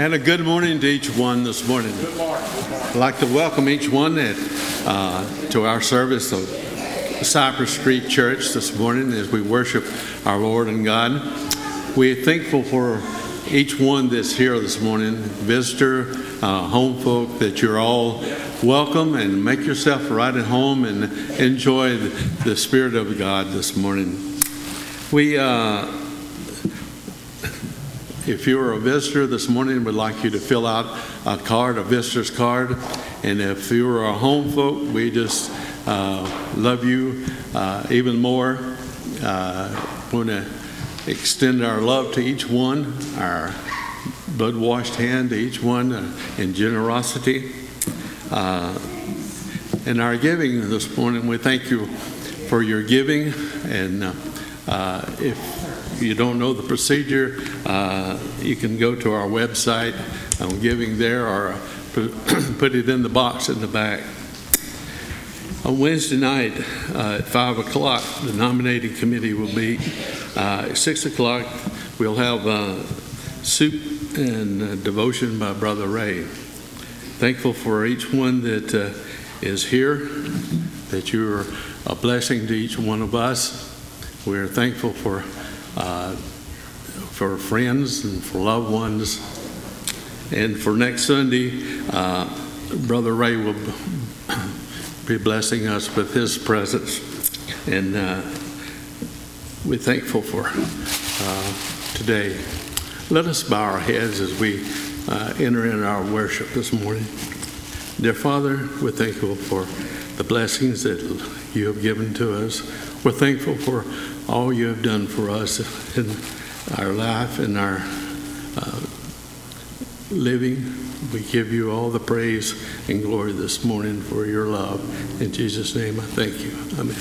And a good morning to each one this morning. Good morning. I'd like to welcome each one at, uh, to our service of Cypress Street Church this morning as we worship our Lord and God. We're thankful for each one that's here this morning, visitor, uh, home folk, that you're all welcome and make yourself right at home and enjoy the, the Spirit of God this morning. We, uh, if you're a visitor this morning, we'd like you to fill out a card, a visitor's card. And if you're a home folk, we just uh, love you uh, even more. Uh, want to extend our love to each one, our blood washed hand to each one uh, in generosity. Uh, and our giving this morning, we thank you for your giving. And uh, if you don't know the procedure, uh, you can go to our website on giving there or put it in the box in the back. On Wednesday night uh, at 5 o'clock, the nominating committee will meet. Uh, at 6 o'clock, we'll have uh, soup and uh, devotion by Brother Ray. Thankful for each one that uh, is here, that you're a blessing to each one of us. We're thankful for uh, for friends and for loved ones. And for next Sunday, uh, Brother Ray will be blessing us with his presence. And uh, we're thankful for uh, today. Let us bow our heads as we uh, enter in our worship this morning. Dear Father, we're thankful for the blessings that you have given to us. We're thankful for all you have done for us in our life and our uh, living. We give you all the praise and glory this morning for your love. In Jesus' name, I thank you. Amen.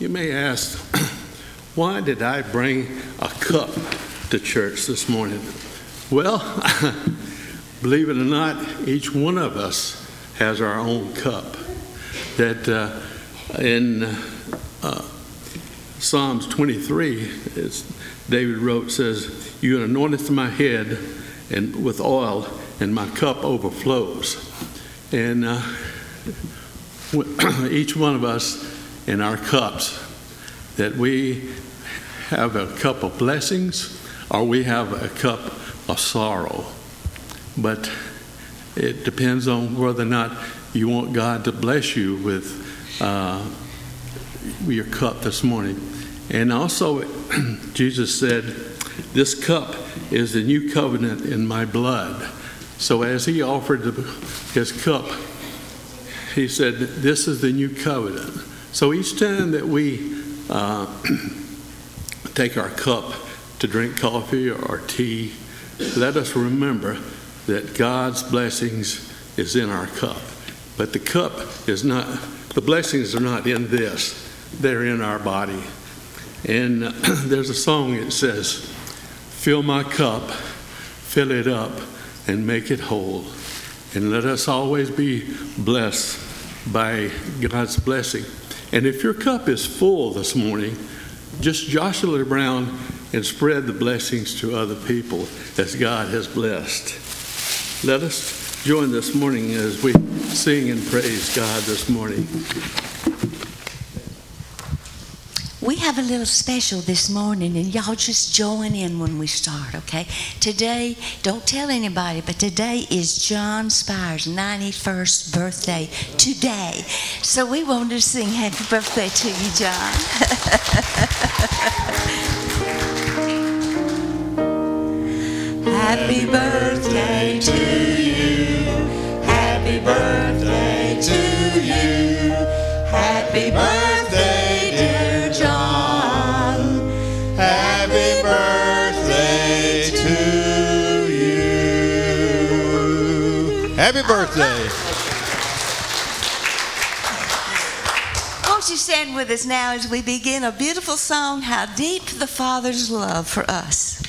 You may ask, why did I bring a cup to church this morning? Well, believe it or not, each one of us has our own cup. That uh, in uh, Psalms 23, David wrote, says, You anointed my head and with oil, and my cup overflows. And uh, each one of us in our cups, that we have a cup of blessings or we have a cup of sorrow. But it depends on whether or not you want God to bless you with uh, your cup this morning. And also, Jesus said, This cup is the new covenant in my blood. So as he offered his cup, he said, This is the new covenant. So each time that we uh, take our cup to drink coffee or tea, let us remember that God's blessings is in our cup. But the cup is not, the blessings are not in this, they're in our body. And there's a song that says, Fill my cup, fill it up, and make it whole. And let us always be blessed by God's blessing. And if your cup is full this morning, just jostle it around and spread the blessings to other people as God has blessed. Let us join this morning as we sing and praise God this morning. We have a little special this morning, and y'all just join in when we start, okay? Today, don't tell anybody, but today is John Spire's 91st birthday today. So we want to sing happy birthday to you, John. happy birthday to you. Happy birthday to you. Happy birthday, dear John. Happy birthday to you. Happy birthday. Won't you stand with us now as we begin a beautiful song, How Deep the Father's Love for Us?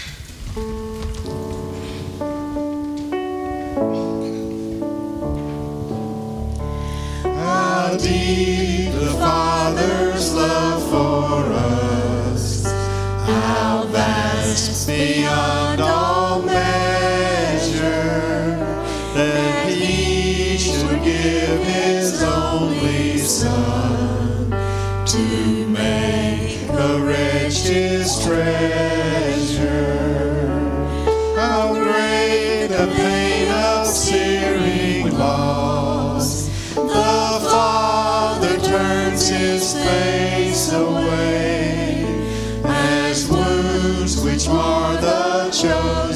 How deep the Father's love for us. How vast beyond all measure, that he should give his only Son to make a wretch his treasure. The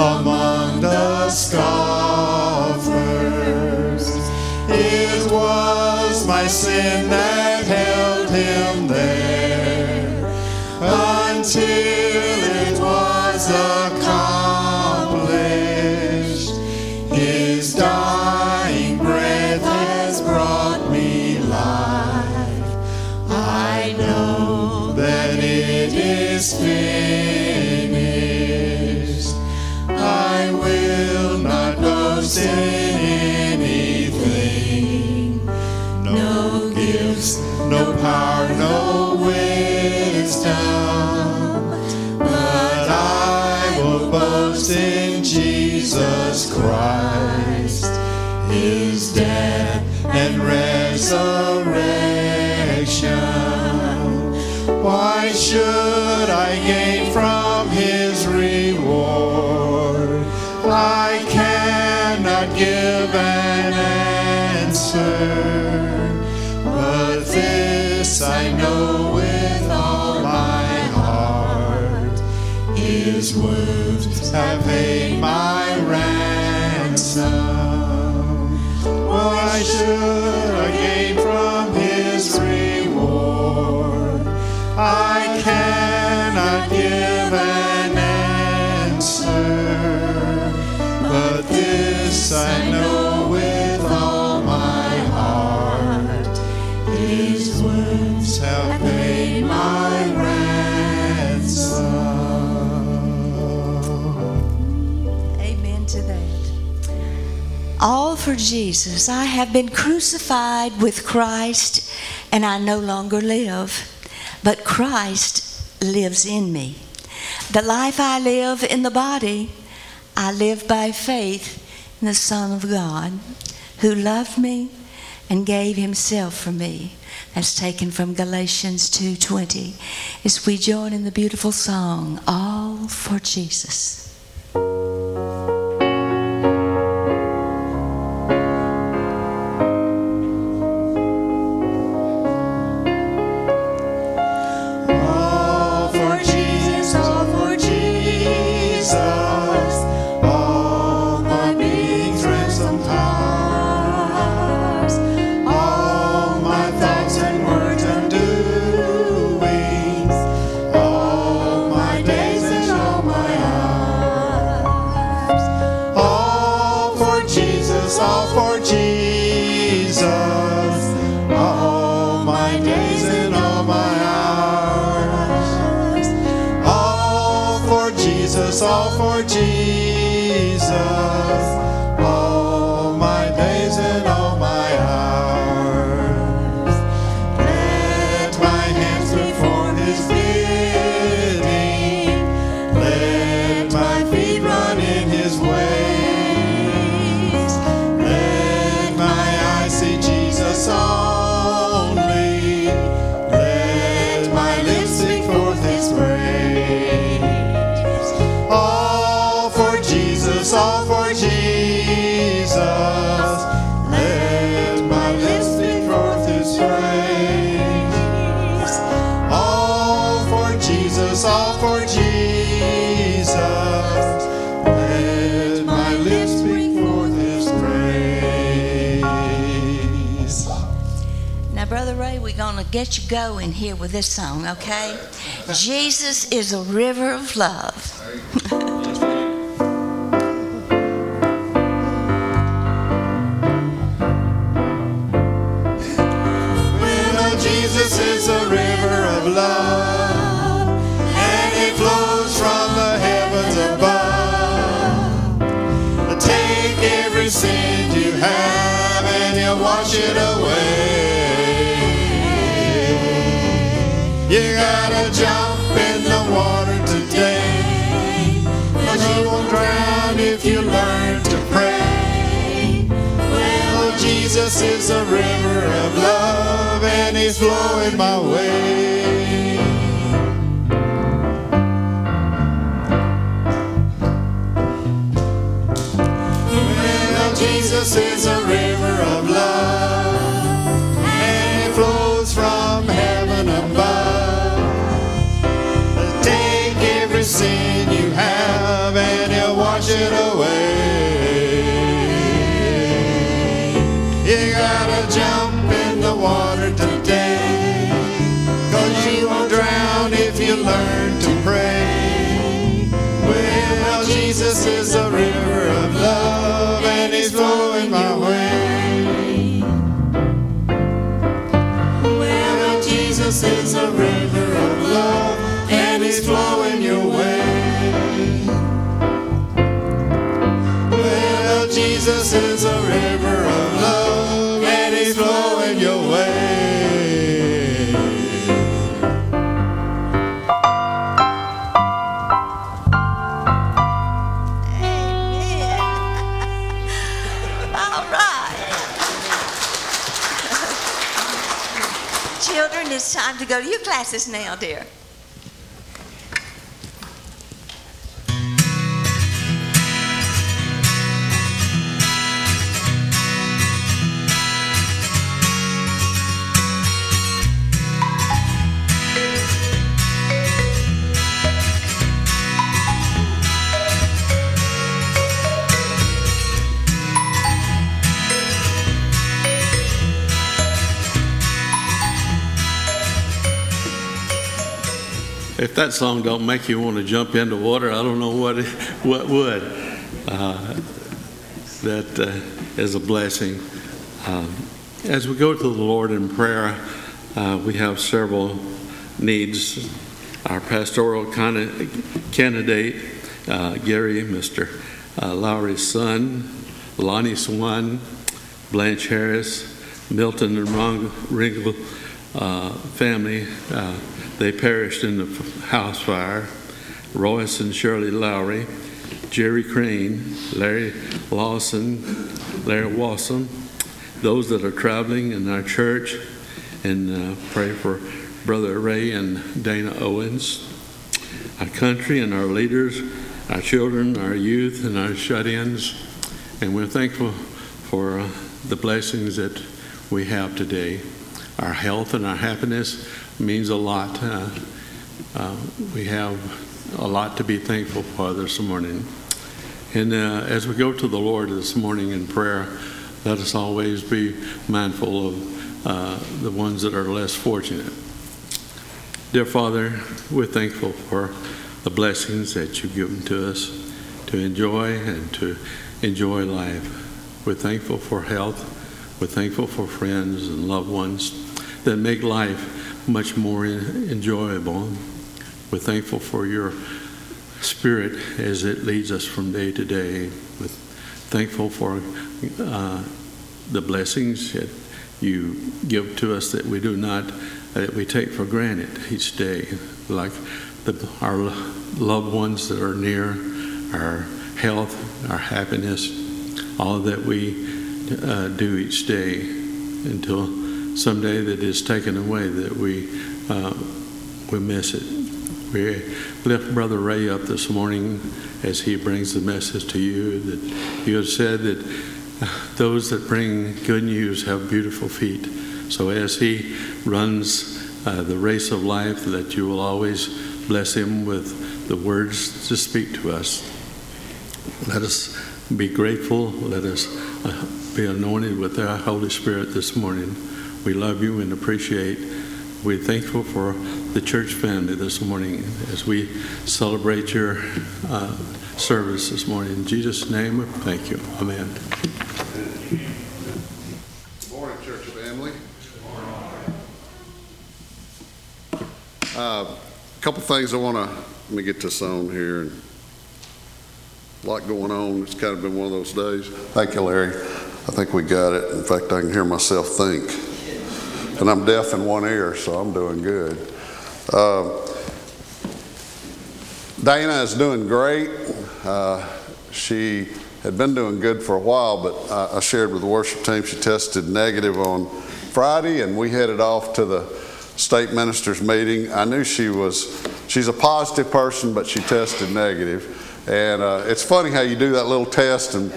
among the scoffers. It was my sin that resurrection. Why should I gain from His reward? I cannot give an answer. But this I know with all my heart His wounds have paid my ransom. Why should I know with all my heart. His have paid my ransom. Amen to that. All for Jesus. I have been crucified with Christ, and I no longer live, but Christ lives in me. The life I live in the body, I live by faith the Son of God, who loved me and gave himself for me. That's taken from Galatians 2:20. As we join in the beautiful song, All for Jesus. Get you going here with this song, okay? Jesus is a river of love. Jesus is a river of love, and He's flowing my way. Is a river of love, and He's flowing my way. Well, Jesus is a river of love, and He's flowing your way. Well, Jesus is a river time to go to your classes now, dear. That song don't make you want to jump into water, I don't know what what would. Uh, that uh, is a blessing. Um, as we go to the Lord in prayer, uh, we have several needs. Our pastoral candidate, uh, Gary, Mr. Uh, Lowry's son, Lonnie Swan, Blanche Harris, Milton and Ron Ringle uh, family. They perished in the house fire. Royce and Shirley Lowry, Jerry Crane, Larry Lawson, Larry Wasson, those that are traveling in our church, and uh, pray for Brother Ray and Dana Owens, our country and our leaders, our children, our youth, and our shut ins. And we're thankful for uh, the blessings that we have today. Our health and our happiness means a lot. Uh, we have a lot to be thankful for this morning. And uh, as we go to the Lord this morning in prayer, let us always be mindful of uh, the ones that are less fortunate. Dear Father, we're thankful for the blessings that you've given to us to enjoy and to enjoy life. We're thankful for health. We're thankful for friends and loved ones that make life much more enjoyable. We're thankful for your spirit as it leads us from day to day. We're thankful for uh, the blessings that you give to us that we do not, that we take for granted each day, like the, our loved ones that are near, our health, our happiness, all that we uh, do each day until someday that is taken away that we uh, we miss it. We lift Brother Ray up this morning as he brings the message to you that you have said that those that bring good news have beautiful feet. So as he runs uh, the race of life, that you will always bless him with the words to speak to us. Let us be grateful. Let us uh, be anointed with the Holy Spirit this morning. We love you and appreciate. We're thankful for the church family this morning as we celebrate your uh, service this morning. In Jesus' name, thank you. Amen. Good morning, church family. Uh, a couple things I want to let me get this on here. A lot going on. It's kind of been one of those days. Thank you, Larry. I think we got it. In fact, I can hear myself think. And I'm deaf in one ear, so I'm doing good. Uh, Diana is doing great. Uh, she had been doing good for a while, but I, I shared with the worship team she tested negative on Friday, and we headed off to the state ministers meeting. I knew she was, she's a positive person, but she tested negative. And uh, it's funny how you do that little test and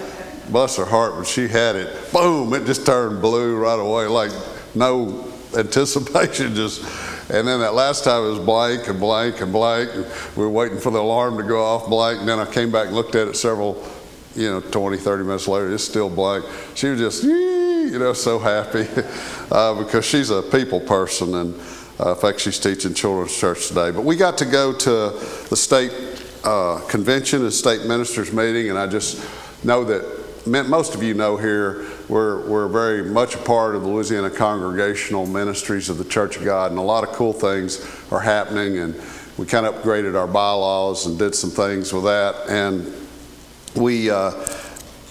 bless her heart, when she had it, boom, it just turned blue right away, like no anticipation, just. And then that last time it was blank and blank and blank. And we were waiting for the alarm to go off blank. And then I came back and looked at it several, you know, 20, 30 minutes later. It's still blank. She was just, you know, so happy uh, because she's a people person. And uh, in fact, she's teaching children's church today. But we got to go to the state uh, convention, and state ministers meeting, and I just know that most of you know here, we're, we're very much a part of the Louisiana Congregational Ministries of the Church of God, and a lot of cool things are happening. And we kind of upgraded our bylaws and did some things with that. And we uh,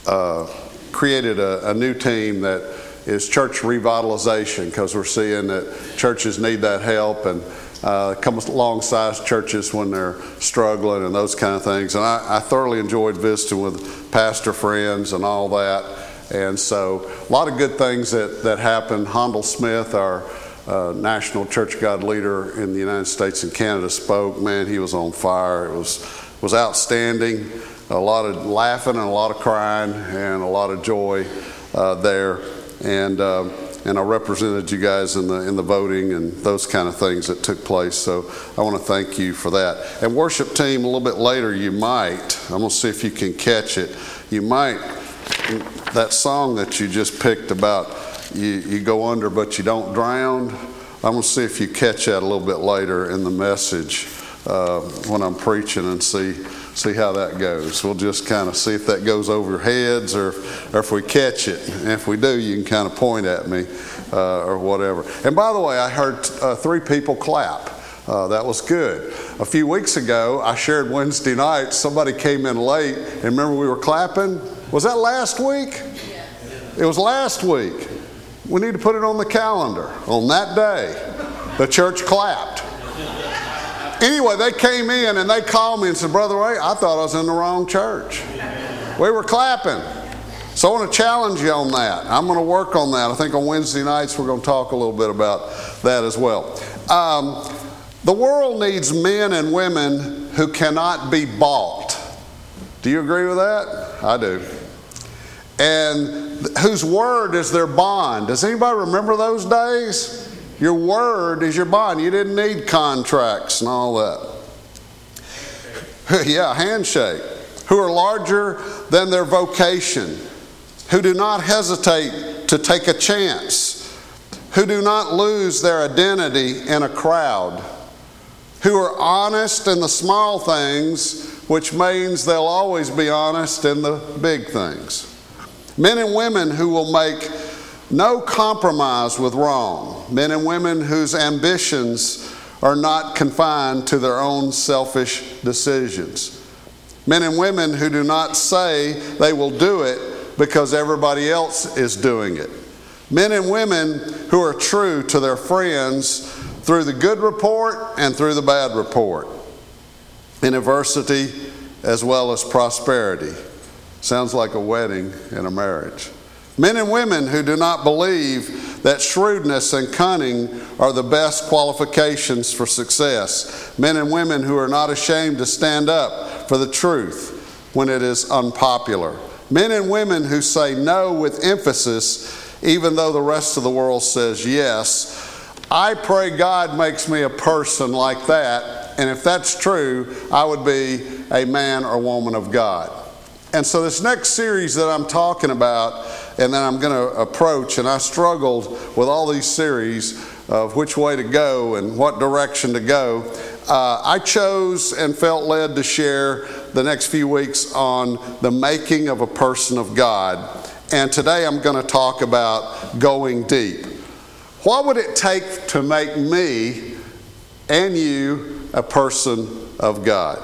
uh, created a, a new team that is church revitalization because we're seeing that churches need that help and uh, come alongside churches when they're struggling and those kind of things. And I, I, thoroughly enjoyed visiting with pastor friends and all that. And so, a lot of good things that, that happened. Handel Smith, our uh, national Church God leader in the United States and Canada, spoke. Man, he was on fire. It was, was outstanding. A lot of laughing and a lot of crying and a lot of joy uh, there. And um, and I represented you guys in the in the voting and those kind of things that took place. So I want to thank you for that. And worship team, a little bit later, you might. I'm gonna see if you can catch it. You might that song that you just picked about you, you go under but you don't drown. I'm gonna see if you catch that a little bit later in the message uh, when I'm preaching and see see how that goes. We'll just kind of see if that goes over heads or, or if we catch it. And if we do, you can kind of point at me uh, or whatever. And by the way, I heard uh, three people clap. Uh, that was good. A few weeks ago, I shared Wednesday night. Somebody came in late, and remember we were clapping? Was that last week? It was last week. We need to put it on the calendar. On that day, the church clapped. Anyway, they came in and they called me and said, Brother Ray, I thought I was in the wrong church. We were clapping. So I want to challenge you on that. I'm going to work on that. I think on Wednesday nights we're going to talk a little bit about that as well. Um, the world needs men and women who cannot be bought. Do you agree with that? I do. And whose word is their bond. Does anybody remember those days? Your word is your bond. You didn't need contracts and all that. yeah, handshake. Who are larger than their vocation, who do not hesitate to take a chance, who do not lose their identity in a crowd, who are honest in the small things, which means they'll always be honest in the big things. Men and women who will make no compromise with wrong. Men and women whose ambitions are not confined to their own selfish decisions. Men and women who do not say they will do it because everybody else is doing it. Men and women who are true to their friends through the good report and through the bad report, in adversity as well as prosperity. Sounds like a wedding and a marriage. Men and women who do not believe that shrewdness and cunning are the best qualifications for success. Men and women who are not ashamed to stand up for the truth when it is unpopular. Men and women who say no with emphasis, even though the rest of the world says yes. I pray God makes me a person like that. And if that's true, I would be a man or woman of God. And so, this next series that I'm talking about and then I'm going to approach. And I struggled with all these series of which way to go and what direction to go, uh, I chose and felt led to share the next few weeks on the making of a person of God. And today I'm going to talk about going deep. What would it take to make me and you a person of God?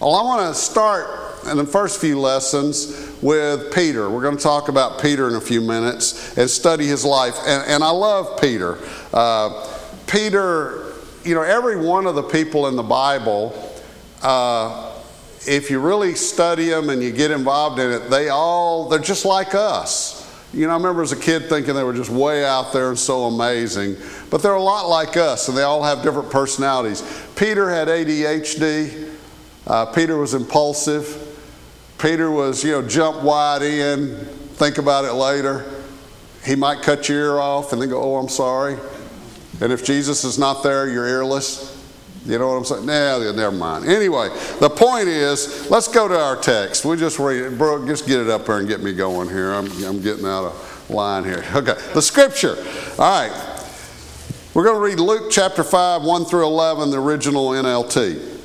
Well, I want to start in the first few lessons with Peter. We're going to talk about Peter in a few minutes and study his life. And, and I love Peter. Uh, Peter, you know, every one of the people in the Bible, uh, if you really study them and you get involved in it, they all, they're just like us. You know, I remember as a kid thinking they were just way out there and so amazing, but they're a lot like us and they all have different personalities. Peter had ADHD, uh, Peter was impulsive, Peter was, you know, jump wide in, think about it later. He might cut your ear off and then go, oh, I'm sorry. And if Jesus is not there, you're earless. You know what I'm saying? Nah, never mind. Anyway, the point is, let's go to our text. We just read it. Bro, just get it up there and get me going here. I'm, I'm getting out of line here. Okay, the scripture. All right. We're going to read Luke chapter 5, 1 through 11, the original NLT.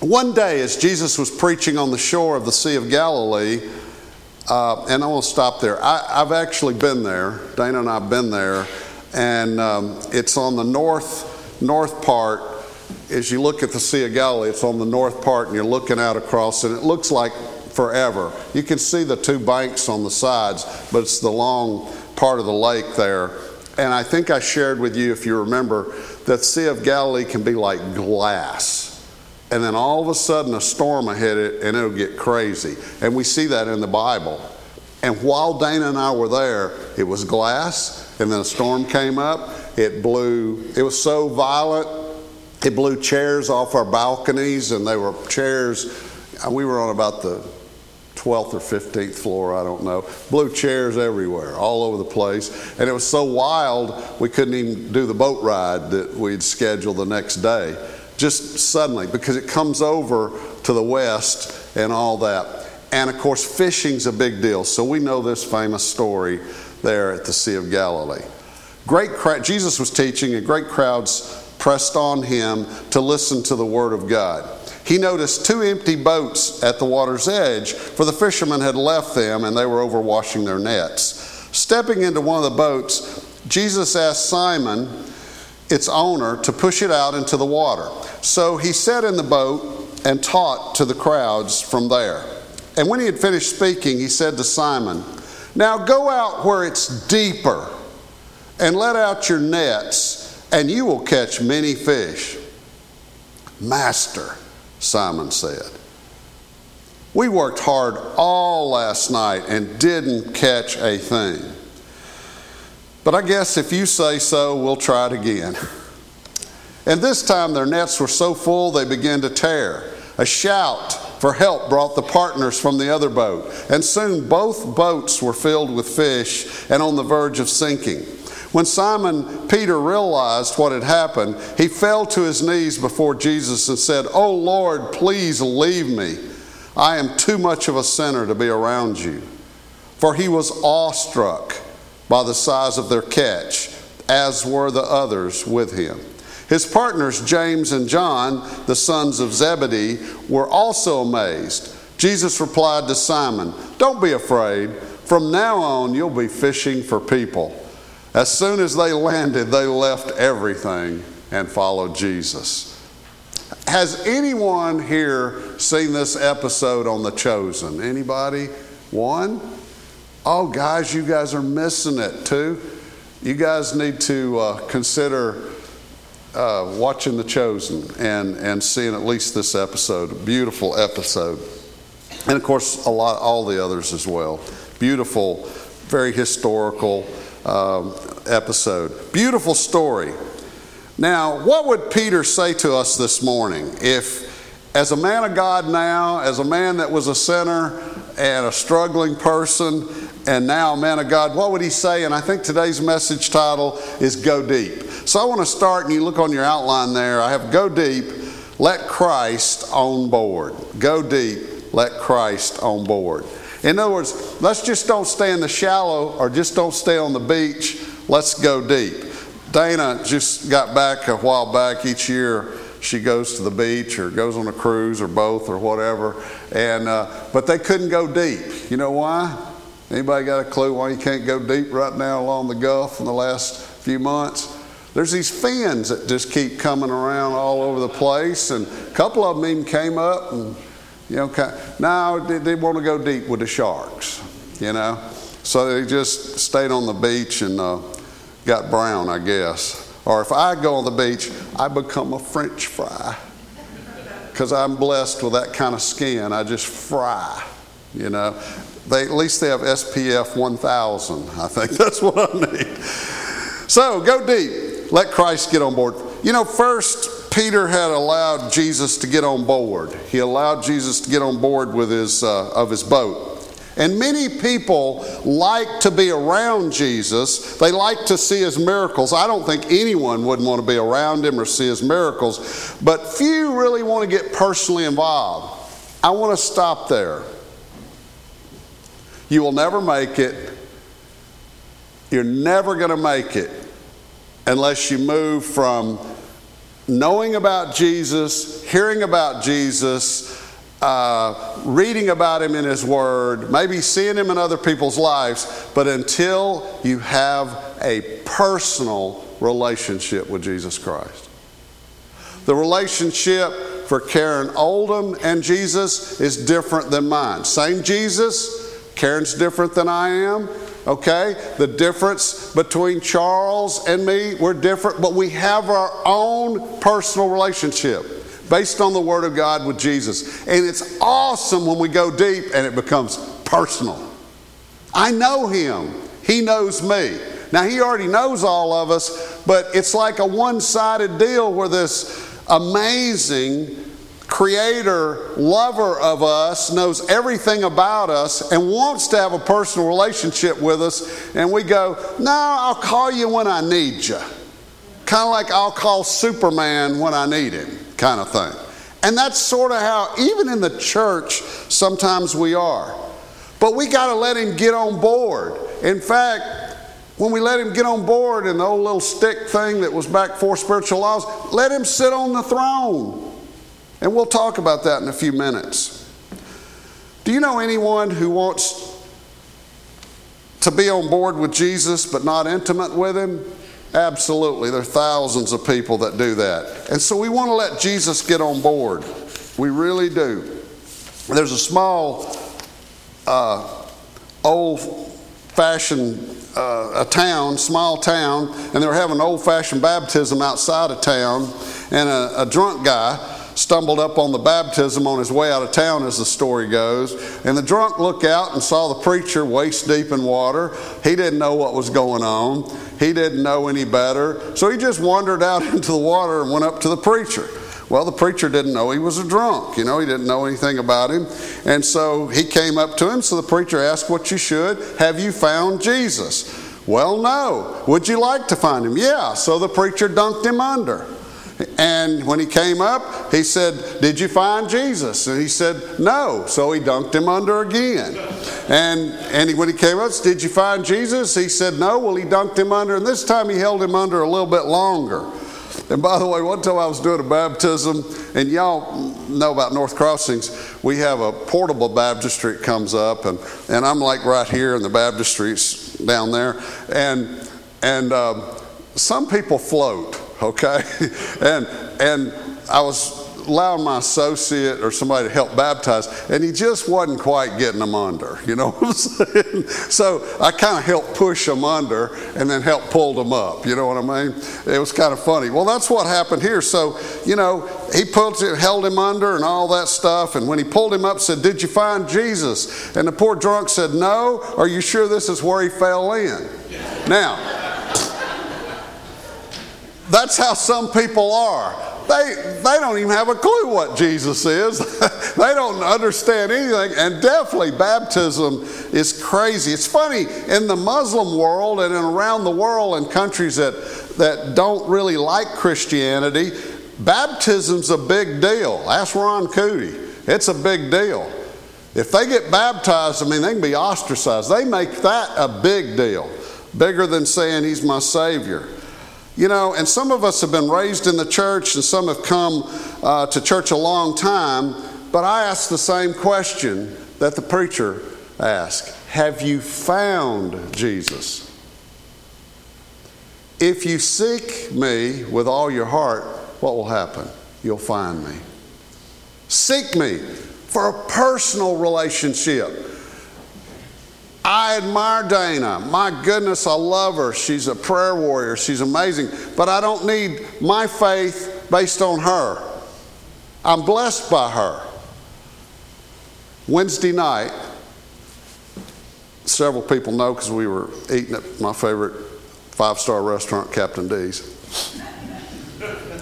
One day, as Jesus was preaching on the shore of the Sea of Galilee, uh, and I want to stop there. I, have actually been there. Dana and I have been there, and um, it's on the north north part. As you look at the Sea of Galilee, it's on the north part, and you're looking out across, and it looks like forever. You can see the two banks on the sides, but it's the long part of the lake there. And I think I shared with you, if you remember, that Sea of Galilee can be like glass and then all of a sudden a storm hit it and it'll get crazy. And we see that in the Bible. And while Dana and I were there, it was glass, and then a storm came up. It blew, it was so violent, it blew chairs off our balconies, and they were chairs, uh, we were on about the 12th or 15th floor, I don't know. Blew chairs everywhere, all over the place. And it was so wild, we couldn't even do the boat ride that we'd scheduled the next day just suddenly because it comes over to the west and all that. And of course, fishing's a big deal. So we know this famous story there at the Sea of Galilee. Great crowd, Jesus was teaching, and great crowds pressed on him to listen to the word of God. He noticed two empty boats at the water's edge, for the fishermen had left them and they were over washing their nets. Stepping into one of the boats, Jesus asked Simon, its owner, to push it out into the water. So he sat in the boat and taught to the crowds from there. And when he had finished speaking, he said to Simon, Now go out where it's deeper and let out your nets, and you will catch many fish. Master, Simon said, We worked hard all last night and didn't catch a thing. But I guess if you say so, we'll try it again. And this time their nets were so full they began to tear. A shout for help brought the partners from the other boat, and soon both boats were filled with fish and on the verge of sinking. When Simon Peter realized what had happened, he fell to his knees before Jesus and said, Oh Lord, please leave me. I am too much of a sinner to be around you. For he was awestruck by the size of their catch, as were the others with him. His partners, James and John, the sons of Zebedee, were also amazed. Jesus replied to Simon, Don't be afraid. From now on, you'll be fishing for people. As soon as they landed, they left everything and followed Jesus. Has anyone here seen this episode on The Chosen? Anybody? One? Oh, guys, you guys are missing it too. You guys need to uh, consider uh, watching The Chosen and, and seeing at least this episode. Beautiful episode. And of course, a lot, all the others as well. Beautiful, very historical um, episode. Beautiful story. Now, what would Peter say to us this morning if, as a man of God now, as a man that was a sinner and a struggling person, and now man of God, what would he say? And I think today's message title is Go Deep. So I want to start, and you look on your outline there. I have Go Deep, Let Christ on Board. Go Deep, Let Christ on Board. In other words, let's just don't stay in the shallow or just don't stay on the beach. Let's go deep. Dana just got back a while back. Each year, she goes to the beach or goes on a cruise or both or whatever. And uh, but they couldn't go deep. You know why? Anybody got a clue why you can't go deep right now along the Gulf in the last few months? There's these fins that just keep coming around all over the place, and a couple of them even came up and you know, now they, they want to go deep with the sharks. You know, so they just stayed on the beach and uh, got brown, I guess. Or if I go on the beach, I become a French fry because I'm blessed with that kind of skin. I just fry, you know. They, at least they have SPF 1000. I think that's what I need. So go deep. Let Christ get on board. You know, first, Peter had allowed Jesus to get on board. He allowed Jesus to get on board with his, uh, of his boat. And many people like to be around Jesus. They like to see his miracles. I don't think anyone wouldn't want to be around him or see his miracles, but few really want to get personally involved. I want to stop there. You will never make it. You're never going to make it unless you move from knowing about Jesus, hearing about Jesus, uh, reading about him in his word, maybe seeing him in other people's lives, but until you have a personal relationship with Jesus Christ. The relationship for Karen Oldham and Jesus is different than mine. Same Jesus, Karen's different than I am. Okay? The difference between Charles and me, we're different, but we have our own personal relationship based on the Word of God with Jesus. And it's awesome when we go deep and it becomes personal. I know Him, He knows me. Now, He already knows all of us, but it's like a one sided deal where this amazing creator, lover of us, knows everything about us and wants to have a personal relationship with us. And we go, No, I'll call you when I need you. Kind of like I'll call Superman when I need him kind of thing. And that's sort of how, even in the church, sometimes we are. But we got to let him get on board. In fact, when we let him get on board in the old little stick thing that was back four spiritual laws, let him sit on the throne. And we'll talk about that in a few minutes. Do you know anyone who wants to be on board with Jesus but not intimate with him? Absolutely. There are thousands of people that do that. And so we want to let Jesus get on board. We really do. There's a small, uh, old fashioned uh, a town, small town, and they were having an old fashioned baptism outside of town, and a, a drunk guy stumbled up on the baptism on his way out of town, as the story goes. And the drunk looked out and saw the preacher waist deep in water. He didn't know what was going on, he didn't know any better. So he just wandered out into the water and went up to the preacher. Well, the preacher didn't know he was a drunk. You know, he didn't know anything about him. And so he came up to him. So the preacher asked what you should. Have you found Jesus? Well, no. Would you like to find him? Yeah. So the preacher dunked him under. And when he came up, he said, Did you find Jesus? And he said, No. So he dunked him under again. And, and he, when he came up, Did you find Jesus? He said, No. Well, he dunked him under. And this time he held him under a little bit longer. And by the way, one time I was doing a baptism, and y'all know about North Crossings, we have a portable baptistry that comes up, and, and I'm like right here, and the baptistry's down there. And, and um, some people float okay? and, and I was allowing my associate or somebody to help baptize, and he just wasn't quite getting them under, you know what I'm saying? So I kind of helped push them under and then helped pull them up, you know what I mean? It was kind of funny. Well, that's what happened here. So, you know, he pulled, held him under and all that stuff, and when he pulled him up, said, Did you find Jesus? And the poor drunk said, No. Are you sure this is where he fell in? Now, that's how some people are. They, they don't even have a clue what Jesus is. they don't understand anything. And definitely, baptism is crazy. It's funny, in the Muslim world and around the world in countries that, that don't really like Christianity, baptism's a big deal. Ask Ron Cootie. It's a big deal. If they get baptized, I mean, they can be ostracized. They make that a big deal, bigger than saying he's my Savior. You know, and some of us have been raised in the church and some have come uh, to church a long time, but I ask the same question that the preacher asked Have you found Jesus? If you seek me with all your heart, what will happen? You'll find me. Seek me for a personal relationship. I admire Dana. My goodness, I love her. She's a prayer warrior. She's amazing. But I don't need my faith based on her. I'm blessed by her. Wednesday night, several people know because we were eating at my favorite five star restaurant, Captain D's.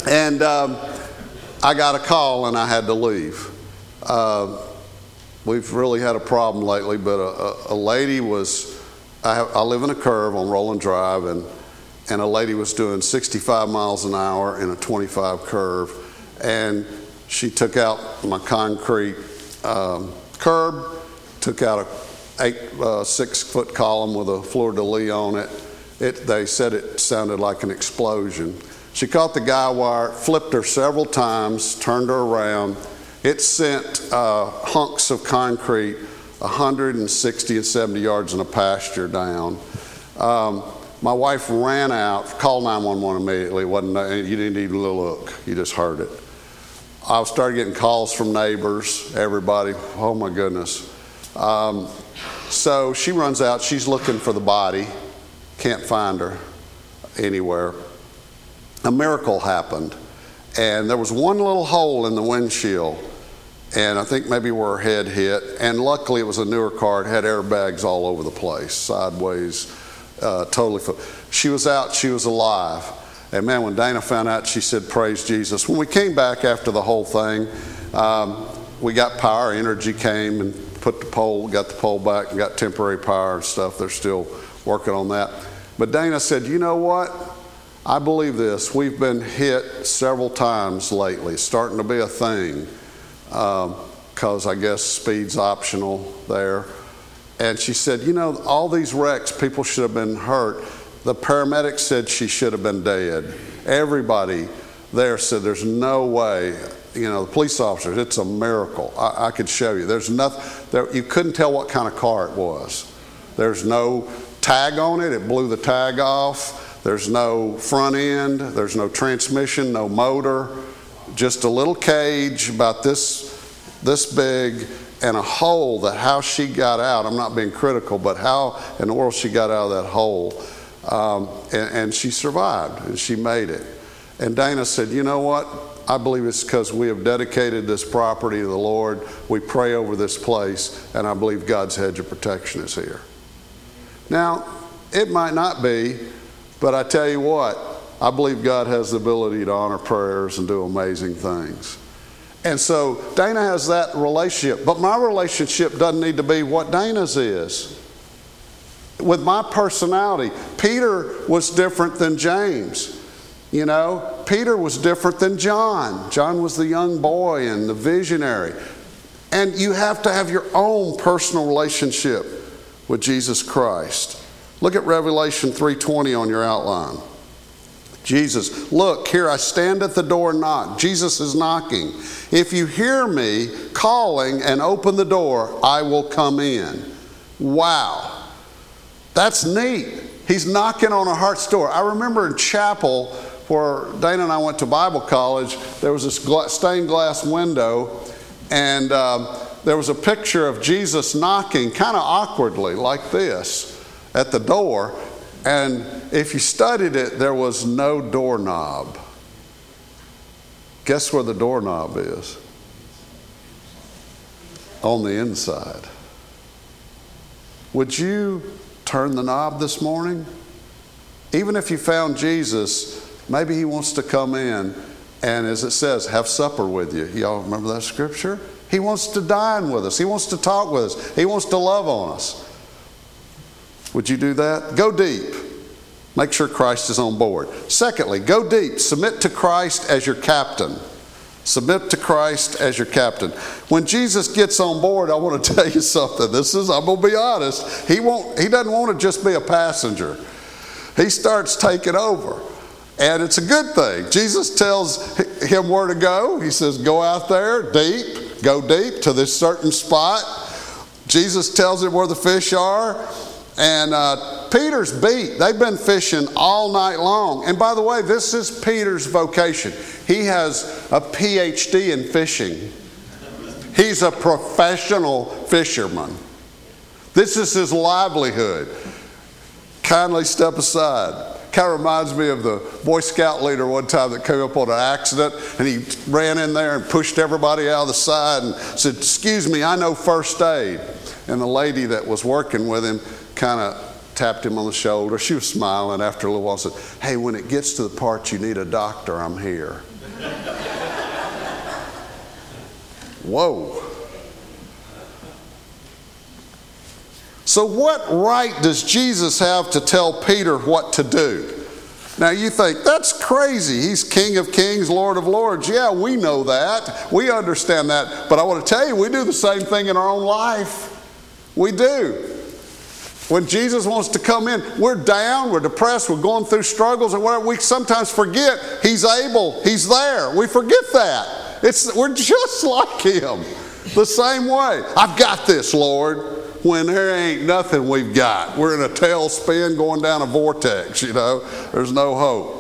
And um, I got a call and I had to leave. Uh, we've really had a problem lately, but a, a, a lady was, I, have, I, live in a curve on Roland Drive, and, and a lady was doing 65 miles an hour in a 25 curve, and she took out my concrete um, curb, took out a eight, uh, six foot column with a fleur de lis on it. it. They said it sounded like an explosion. She caught the guy wire, flipped her several times, turned her around. It sent uh, hunks of concrete 160 and 70 yards in a pasture down. Um, my wife ran out, called 911 immediately. Wasn't, you didn't even look, you just heard it. I started getting calls from neighbors, everybody. Oh my goodness. Um, so she runs out, she's looking for the body, can't find her anywhere a miracle happened. And there was one little hole in the windshield, and I think maybe where her head hit. And luckily, it was a newer car. It had airbags all over the place, sideways, uh, totally. Full. She was out, she was alive. And man, when Dana found out, she said, Praise Jesus. When we came back after the whole thing, um, we got power, energy came and put the pole, got the pole back, and got temporary power and stuff. They're still working on that. But Dana said, You know what? I believe this. We've been hit several times lately, starting to be a thing, because um, I guess speed's optional there. And she said, You know, all these wrecks, people should have been hurt. The paramedic said she should have been dead. Everybody there said, There's no way. You know, the police officers, it's a miracle. I, I could show you. There's nothing, there, you couldn't tell what kind of car it was. There's no tag on it, it blew the tag off. There's no front end, there's no transmission, no motor, just a little cage about this, this big and a hole that how she got out. I'm not being critical, but how in the world she got out of that hole. Um, and, and she survived and she made it. And Dana said, You know what? I believe it's because we have dedicated this property to the Lord. We pray over this place, and I believe God's hedge of protection is here. Now, it might not be, but I tell you what, I believe God has the ability to honor prayers and do amazing things. And so Dana has that relationship, but my relationship doesn't need to be what Dana's is. With my personality, Peter was different than James. You know, Peter was different than John. John was the young boy and the visionary. And you have to have your own personal relationship with Jesus Christ. Look at Revelation 3:20 on your outline. Jesus, look, here I stand at the door and knock. Jesus is knocking. If you hear me calling and open the door, I will come in. Wow. That's neat. He's knocking on a heart's door. I remember in chapel where Dana and I went to Bible college, there was this stained glass window, and uh, there was a picture of Jesus knocking kind of awkwardly, like this at the door, and if you studied it, there was no doorknob. Guess where the doorknob is? On the inside. Would you turn the knob this morning? Even if you found Jesus, maybe he wants to come in and, as it says, have supper with you. Y'all remember that scripture? He wants to dine with us, he wants to talk with us, he wants to love on us. Would you do that? Go deep. Make sure Christ is on board. Secondly, go deep. Submit to Christ as your captain. Submit to Christ as your captain. When Jesus gets on board, I want to tell you something. This is, I'm going to be honest. He, won't, he doesn't want to just be a passenger, he starts taking over. And it's a good thing. Jesus tells him where to go. He says, Go out there deep, go deep to this certain spot. Jesus tells him where the fish are. And uh, Peter's beat. They've been fishing all night long. And by the way, this is Peter's vocation. He has a PhD in fishing, he's a professional fisherman. This is his livelihood. Kindly step aside. Kind of reminds me of the Boy Scout leader one time that came up on an accident and he ran in there and pushed everybody out of the side and said, Excuse me, I know first aid. And the lady that was working with him kind of tapped him on the shoulder. She was smiling after a little while said, Hey, when it gets to the part you need a doctor, I'm here. Whoa. So, what right does Jesus have to tell Peter what to do? Now, you think, that's crazy. He's King of Kings, Lord of Lords. Yeah, we know that. We understand that. But I want to tell you, we do the same thing in our own life. We do. When Jesus wants to come in, we're down, we're depressed, we're going through struggles or whatever. We sometimes forget He's able, He's there. We forget that. It's, we're just like Him, the same way. I've got this, Lord when there ain't nothing we've got. We're in a tailspin going down a vortex, you know. There's no hope.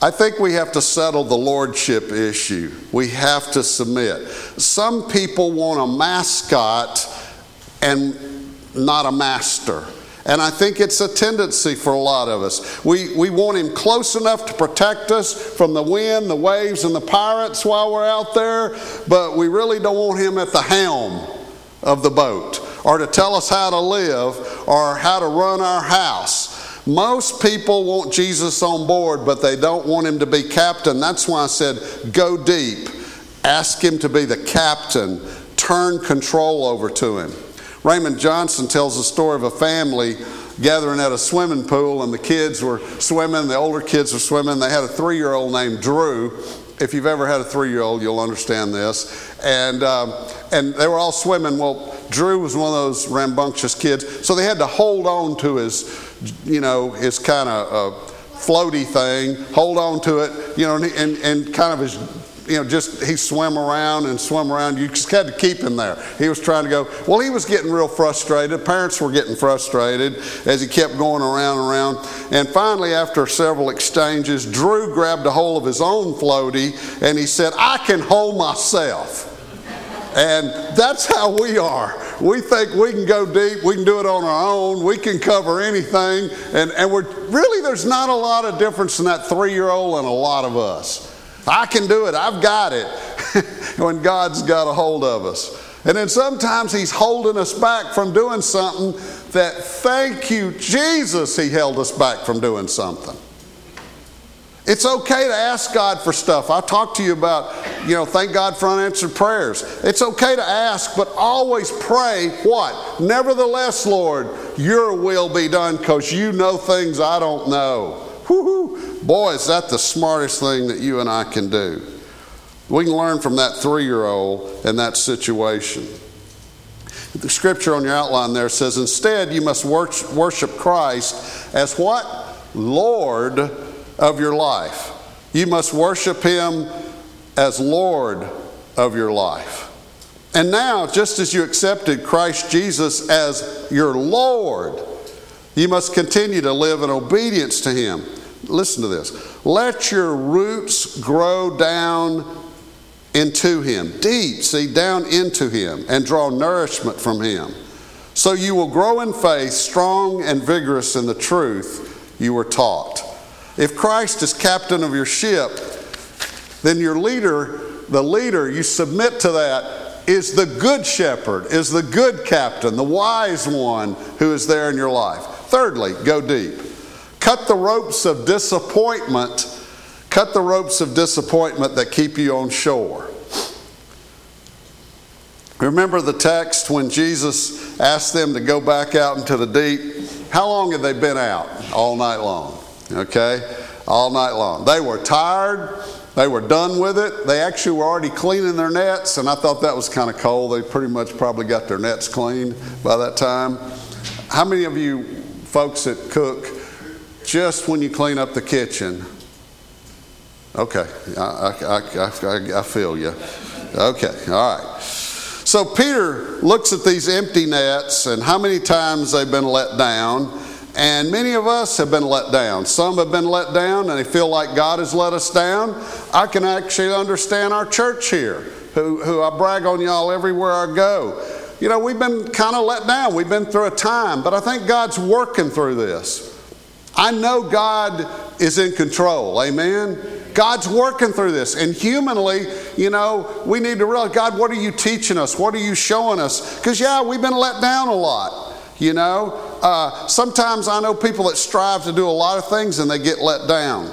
I think we have to settle the lordship issue. We have to submit. Some people want a mascot and not a master. And I think it's a tendency for a lot of us. We, we want him close enough to protect us from the wind, the waves, and the pirates while we're out there, but we really don't want him at the helm of the boat or to tell us how to live or how to run our house. Most people want Jesus on board, but they don't want him to be captain. That's why I said, go deep. Ask him to be the captain. Turn control over to him. Raymond Johnson tells the story of a family gathering at a swimming pool, and the kids were swimming, the older kids were swimming. They had a three year old named Drew. If you've ever had a three year old, you'll understand this. And, um, and they were all swimming. Well, Drew was one of those rambunctious kids, so they had to hold on to his, you know, his kind of uh, floaty thing, hold on to it, you know, and, and kind of his you know, just he swam around and swam around. You just had to keep him there. He was trying to go. Well, he was getting real frustrated. Parents were getting frustrated as he kept going around and around. And finally, after several exchanges, Drew grabbed a hold of his own floaty and he said, I can hold myself. And that's how we are. We think we can go deep, we can do it on our own, we can cover anything. And, and we're really, there's not a lot of difference in that three year old and a lot of us. I can do it. I've got it. when God's got a hold of us. And then sometimes He's holding us back from doing something that, thank you, Jesus, He held us back from doing something. It's okay to ask God for stuff. I talked to you about, you know, thank God for unanswered prayers. It's okay to ask, but always pray what? Nevertheless, Lord, your will be done because you know things I don't know. Woo-hoo. Boy, is that the smartest thing that you and I can do. We can learn from that three year old in that situation. The scripture on your outline there says, instead, you must worship Christ as what? Lord of your life. You must worship Him as Lord of your life. And now, just as you accepted Christ Jesus as your Lord, you must continue to live in obedience to Him. Listen to this. Let your roots grow down into Him, deep, see, down into Him, and draw nourishment from Him. So you will grow in faith, strong and vigorous in the truth you were taught. If Christ is captain of your ship, then your leader, the leader, you submit to that, is the good shepherd, is the good captain, the wise one who is there in your life. Thirdly, go deep. Cut the ropes of disappointment, cut the ropes of disappointment that keep you on shore. Remember the text when Jesus asked them to go back out into the deep? How long had they been out? All night long. Okay? All night long. They were tired. They were done with it. They actually were already cleaning their nets, and I thought that was kind of cool. They pretty much probably got their nets cleaned by that time. How many of you folks that cook just when you clean up the kitchen. Okay, I, I, I, I, feel you. Okay, all right. So Peter looks at these empty nets and how many times they've been let down. And many of us have been let down. Some have been let down and they feel like God has let us down. I can actually understand our church here, who, who I brag on y'all everywhere I go. You know, we've been kind of let down. We've been through a time, but I think God's working through this. I know God is in control. Amen. God's working through this. And humanly, you know, we need to realize God, what are you teaching us? What are you showing us? Because, yeah, we've been let down a lot. You know, uh, sometimes I know people that strive to do a lot of things and they get let down.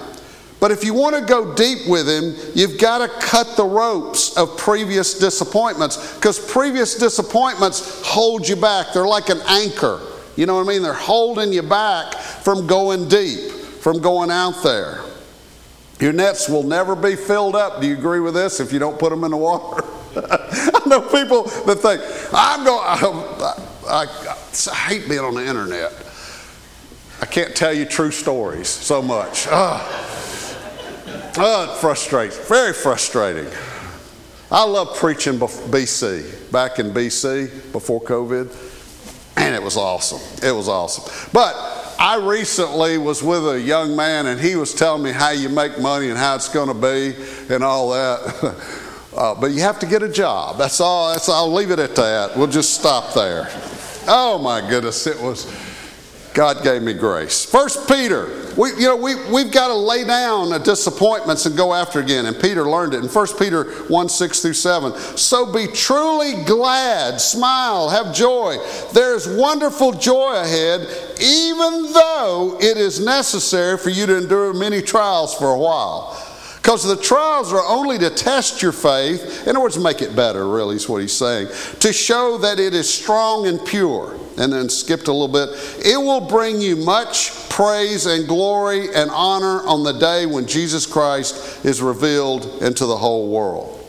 But if you want to go deep with him, you've got to cut the ropes of previous disappointments because previous disappointments hold you back. They're like an anchor. You know what I mean? They're holding you back from going deep, from going out there. Your nets will never be filled up. Do you agree with this if you don't put them in the water? I know people that think, I'm going, I, I, I, hate being on the internet. I can't tell you true stories so much. Oh it frustrates, very frustrating. I love preaching BC, back in BC before COVID, and it was awesome. It was awesome. But I recently was with a young man, and he was telling me how you make money and how it's going to be and all that. Uh, but you have to get a job. That's all. That's, I'll leave it at that. We'll just stop there. Oh my goodness, it was. God gave me grace. First Peter, we, you know, we, we've got to lay down the disappointments and go after again. And Peter learned it in 1 Peter 1 6 through 7. So be truly glad, smile, have joy. There is wonderful joy ahead, even though it is necessary for you to endure many trials for a while. Because the trials are only to test your faith, in other words, make it better, really, is what he's saying, to show that it is strong and pure. And then skipped a little bit. It will bring you much praise and glory and honor on the day when Jesus Christ is revealed into the whole world.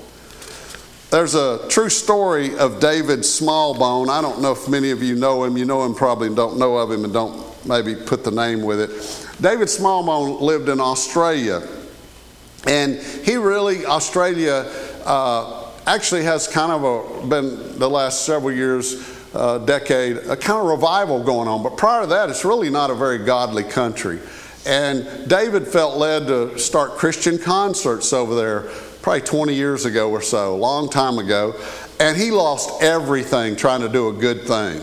There's a true story of David Smallbone. I don't know if many of you know him. You know him, probably and don't know of him, and don't maybe put the name with it. David Smallbone lived in Australia and he really, Australia, uh, actually has kind of a, been the last several years, uh, decade, a kind of revival going on. But prior to that, it's really not a very godly country. And David felt led to start Christian concerts over there probably 20 years ago or so, a long time ago. And he lost everything trying to do a good thing.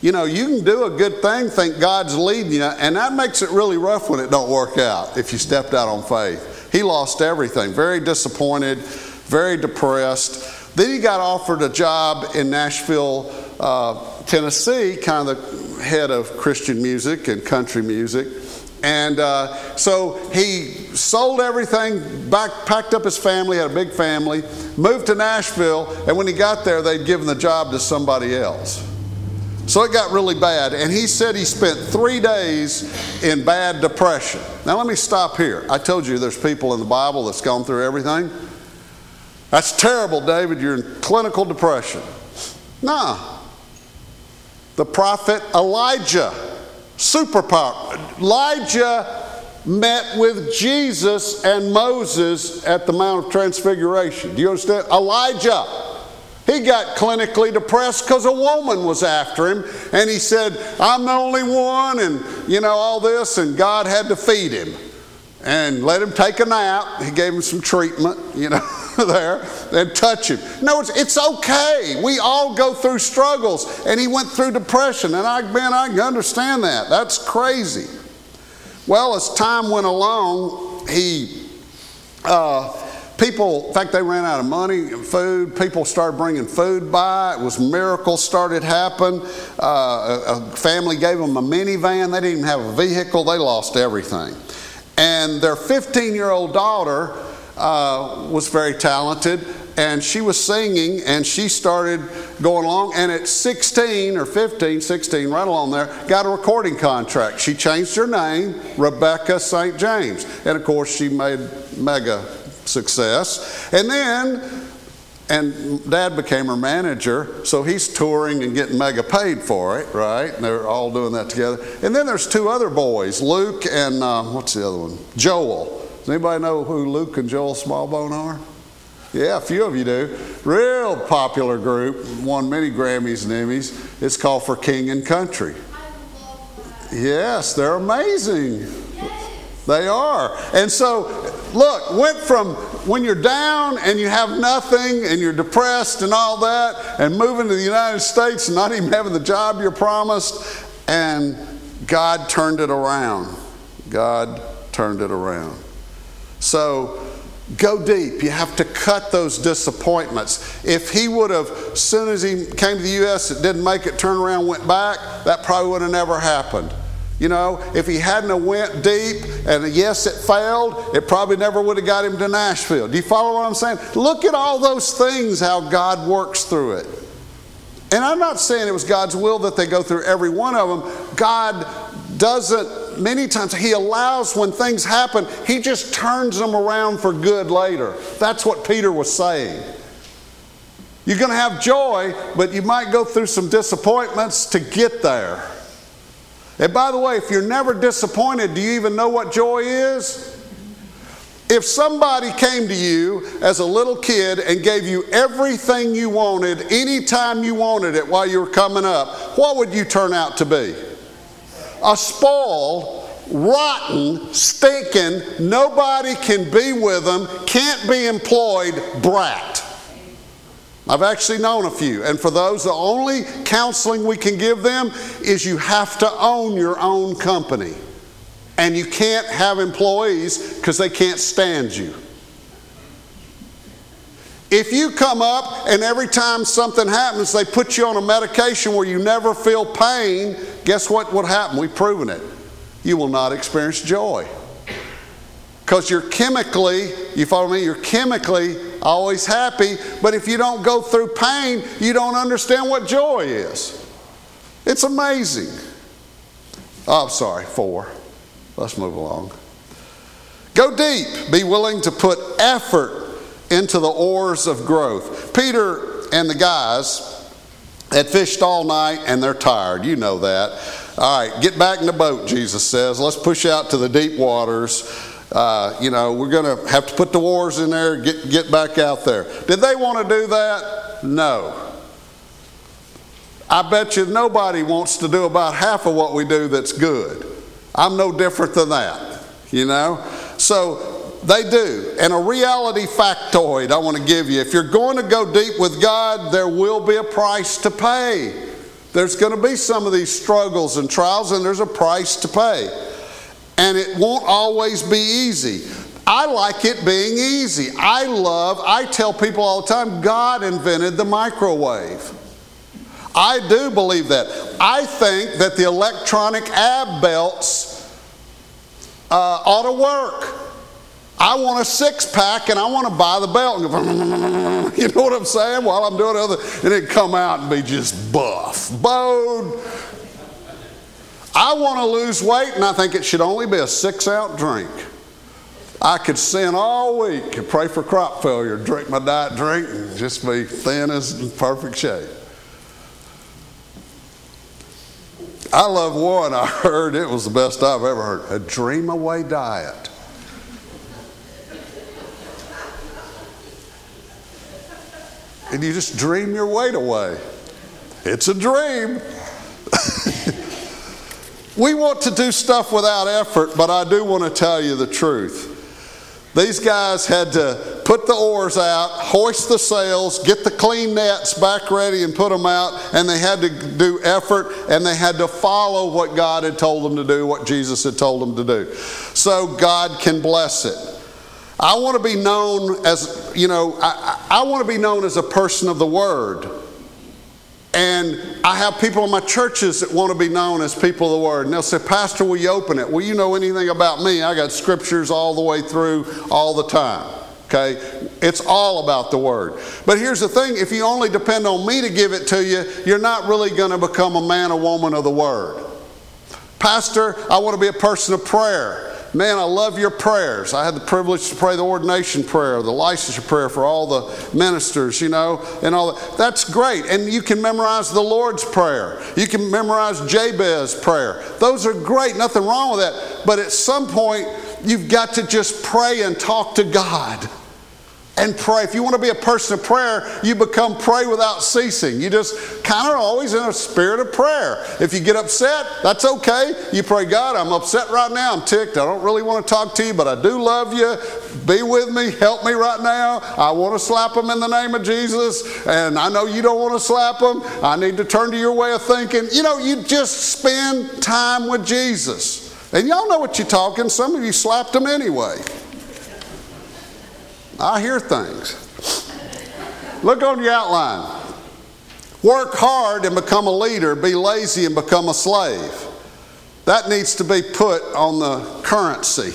You know, you can do a good thing, think God's leading you, and that makes it really rough when it don't work out if you stepped out on faith. He lost everything, very disappointed, very depressed. Then he got offered a job in Nashville, uh, Tennessee, kind of the head of Christian music and country music. And uh, so he sold everything, back, packed up his family, had a big family, moved to Nashville, and when he got there, they'd given the job to somebody else. So it got really bad. And he said he spent three days in bad depression. Now, let me stop here. I told you there's people in the Bible that's gone through everything. That's terrible, David. You're in clinical depression. Nah. The prophet Elijah, superpower. Elijah met with Jesus and Moses at the Mount of Transfiguration. Do you understand? Elijah. He got clinically depressed because a woman was after him, and he said, I'm the only one, and you know, all this, and God had to feed him and let him take a nap. He gave him some treatment, you know, there, and touch him. No, it's, it's okay. We all go through struggles, and he went through depression, and I, man, I can understand that. That's crazy. Well, as time went along, he. Uh, people, in fact, they ran out of money and food. People started bringing food by. It was miracles started happening. Uh, a, a family gave them a minivan. They didn't even have a vehicle. They lost everything. And their 15 year old daughter uh, was very talented and she was singing and she started going along and at 16 or 15 16 right along there got a recording contract she changed her name rebecca st james and of course she made mega success. And then and dad became her manager, so he's touring and getting mega paid for it, right? And they're all doing that together. And then there's two other boys, Luke and uh, what's the other one? Joel. Does anybody know who Luke and Joel Smallbone are? Yeah, a few of you do. Real popular group, won many Grammys and Emmys. It's called For King and Country. Yes, they're amazing. They are. And so, look, went from when you're down and you have nothing and you're depressed and all that, and moving to the United States and not even having the job you're promised, and God turned it around. God turned it around. So, go deep. You have to cut those disappointments. If he would have, as soon as he came to the U.S., it didn't make it, turned around, went back, that probably would have never happened. You know, if he hadn't went deep and yes, it failed, it probably never would have got him to Nashville. Do you follow what I'm saying? Look at all those things, how God works through it. And I'm not saying it was God's will that they go through every one of them. God doesn't, many times, He allows when things happen, He just turns them around for good later. That's what Peter was saying. You're going to have joy, but you might go through some disappointments to get there. And by the way, if you're never disappointed, do you even know what joy is? If somebody came to you as a little kid and gave you everything you wanted anytime you wanted it while you were coming up, what would you turn out to be? A spoiled, rotten, stinking, nobody can be with them, can't be employed brat. I've actually known a few. And for those, the only counseling we can give them is you have to own your own company. And you can't have employees because they can't stand you. If you come up and every time something happens, they put you on a medication where you never feel pain, guess what would happen? We've proven it. You will not experience joy. Because you're chemically, you follow me, you're chemically always happy, but if you don't go through pain, you don't understand what joy is. It's amazing. Oh, I'm sorry, four. Let's move along. Go deep. Be willing to put effort into the oars of growth. Peter and the guys had fished all night and they're tired. You know that. All right, get back in the boat, Jesus says. Let's push out to the deep waters. Uh, you know, we're going to have to put the wars in there, get, get back out there. Did they want to do that? No. I bet you nobody wants to do about half of what we do that's good. I'm no different than that, you know? So they do. And a reality factoid I want to give you if you're going to go deep with God, there will be a price to pay. There's going to be some of these struggles and trials, and there's a price to pay and it won't always be easy. I like it being easy. I love, I tell people all the time, God invented the microwave. I do believe that. I think that the electronic ab belts uh, ought to work. I want a six pack and I want to buy the belt. you know what I'm saying? While I'm doing other, and it come out and be just buff, bowed, I want to lose weight, and I think it should only be a six ounce drink. I could sin all week pray for crop failure, drink my diet drink, and just be thin as perfect shape. I love one I heard, it was the best I've ever heard a dream away diet. And you just dream your weight away. It's a dream. We want to do stuff without effort, but I do want to tell you the truth. These guys had to put the oars out, hoist the sails, get the clean nets back ready and put them out, and they had to do effort and they had to follow what God had told them to do, what Jesus had told them to do. So God can bless it. I want to be known as, you know, I, I want to be known as a person of the Word. And I have people in my churches that want to be known as people of the Word. And they'll say, Pastor, will you open it? Well, you know anything about me? I got scriptures all the way through all the time. Okay? It's all about the Word. But here's the thing if you only depend on me to give it to you, you're not really going to become a man or woman of the Word. Pastor, I want to be a person of prayer. Man, I love your prayers. I had the privilege to pray the ordination prayer, the licensure prayer for all the ministers, you know, and all that. That's great. And you can memorize the Lord's Prayer. You can memorize Jabez's prayer. Those are great. Nothing wrong with that. But at some point, you've got to just pray and talk to God and pray. If you want to be a person of prayer, you become pray without ceasing. You just kind of always in a spirit of prayer. If you get upset, that's okay. You pray, God, I'm upset right now. I'm ticked. I don't really want to talk to you, but I do love you. Be with me. Help me right now. I want to slap them in the name of Jesus. And I know you don't want to slap them. I need to turn to your way of thinking. You know, you just spend time with Jesus. And y'all know what you're talking. Some of you slapped them anyway. I hear things. Look on your outline. Work hard and become a leader, be lazy and become a slave. That needs to be put on the currency.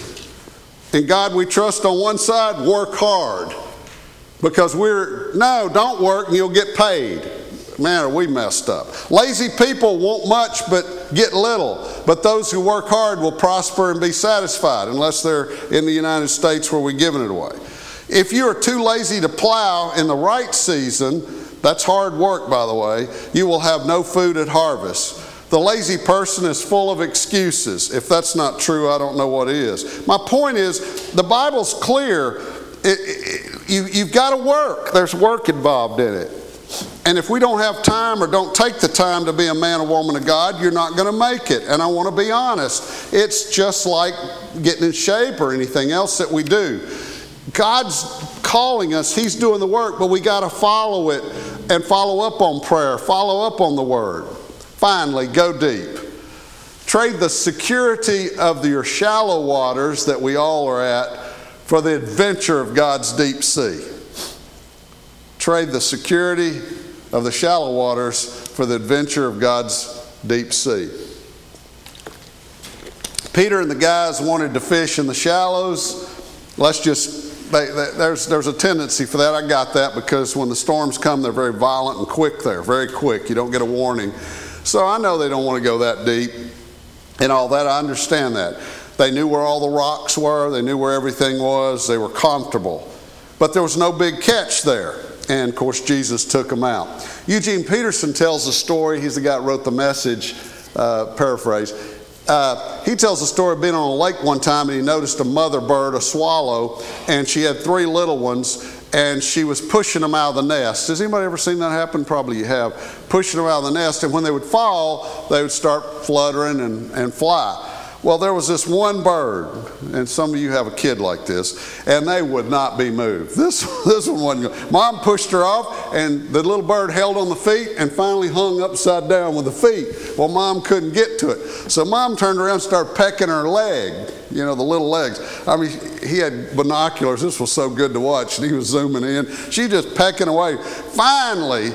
In God we trust on one side, work hard. Because we're, no, don't work and you'll get paid. Man, are we messed up. Lazy people want much but get little. But those who work hard will prosper and be satisfied, unless they're in the United States where we're giving it away. If you are too lazy to plow in the right season, that's hard work, by the way, you will have no food at harvest. The lazy person is full of excuses. If that's not true, I don't know what is. My point is, the Bible's clear. It, it, you, you've got to work, there's work involved in it. And if we don't have time or don't take the time to be a man or woman of God, you're not going to make it. And I want to be honest, it's just like getting in shape or anything else that we do. God's calling us, He's doing the work, but we got to follow it and follow up on prayer, follow up on the Word. Finally, go deep. Trade the security of your shallow waters that we all are at for the adventure of God's deep sea. Trade the security of the shallow waters for the adventure of God's deep sea. Peter and the guys wanted to fish in the shallows. Let's just they, they, there's, there's a tendency for that. I got that because when the storms come, they're very violent and quick there, very quick. You don't get a warning. So I know they don't want to go that deep and all that. I understand that. They knew where all the rocks were, they knew where everything was, they were comfortable. But there was no big catch there. And of course, Jesus took them out. Eugene Peterson tells the story. He's the guy that wrote the message, uh, paraphrase. Uh, he tells a story of being on a lake one time and he noticed a mother bird, a swallow, and she had three little ones and she was pushing them out of the nest. Has anybody ever seen that happen? Probably you have. Pushing them out of the nest, and when they would fall, they would start fluttering and, and fly. Well, there was this one bird, and some of you have a kid like this, and they would not be moved. This, this one wasn't. Mom pushed her off, and the little bird held on the feet and finally hung upside down with the feet. Well, mom couldn't get to it. So mom turned around and started pecking her leg, you know, the little legs. I mean, he had binoculars. This was so good to watch, and he was zooming in. She just pecking away. Finally,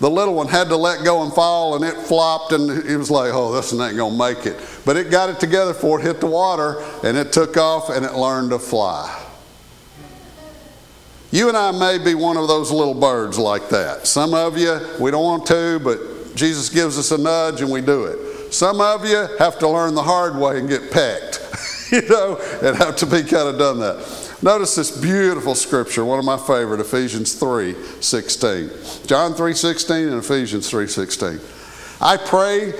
the little one had to let go and fall, and it flopped, and it was like, oh, this one ain't gonna make it. But it got it together for it hit the water, and it took off, and it learned to fly. You and I may be one of those little birds like that. Some of you, we don't want to, but Jesus gives us a nudge and we do it. Some of you have to learn the hard way and get pecked, you know, and have to be kind of done that. Notice this beautiful scripture, one of my favorite, Ephesians 3 16. John 3 16 and Ephesians 3 16. I pray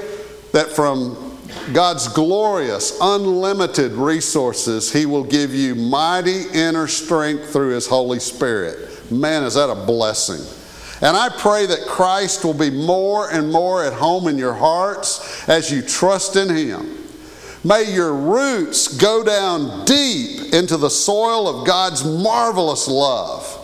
that from God's glorious, unlimited resources, He will give you mighty inner strength through His Holy Spirit. Man, is that a blessing! And I pray that Christ will be more and more at home in your hearts as you trust in Him. May your roots go down deep into the soil of God's marvelous love.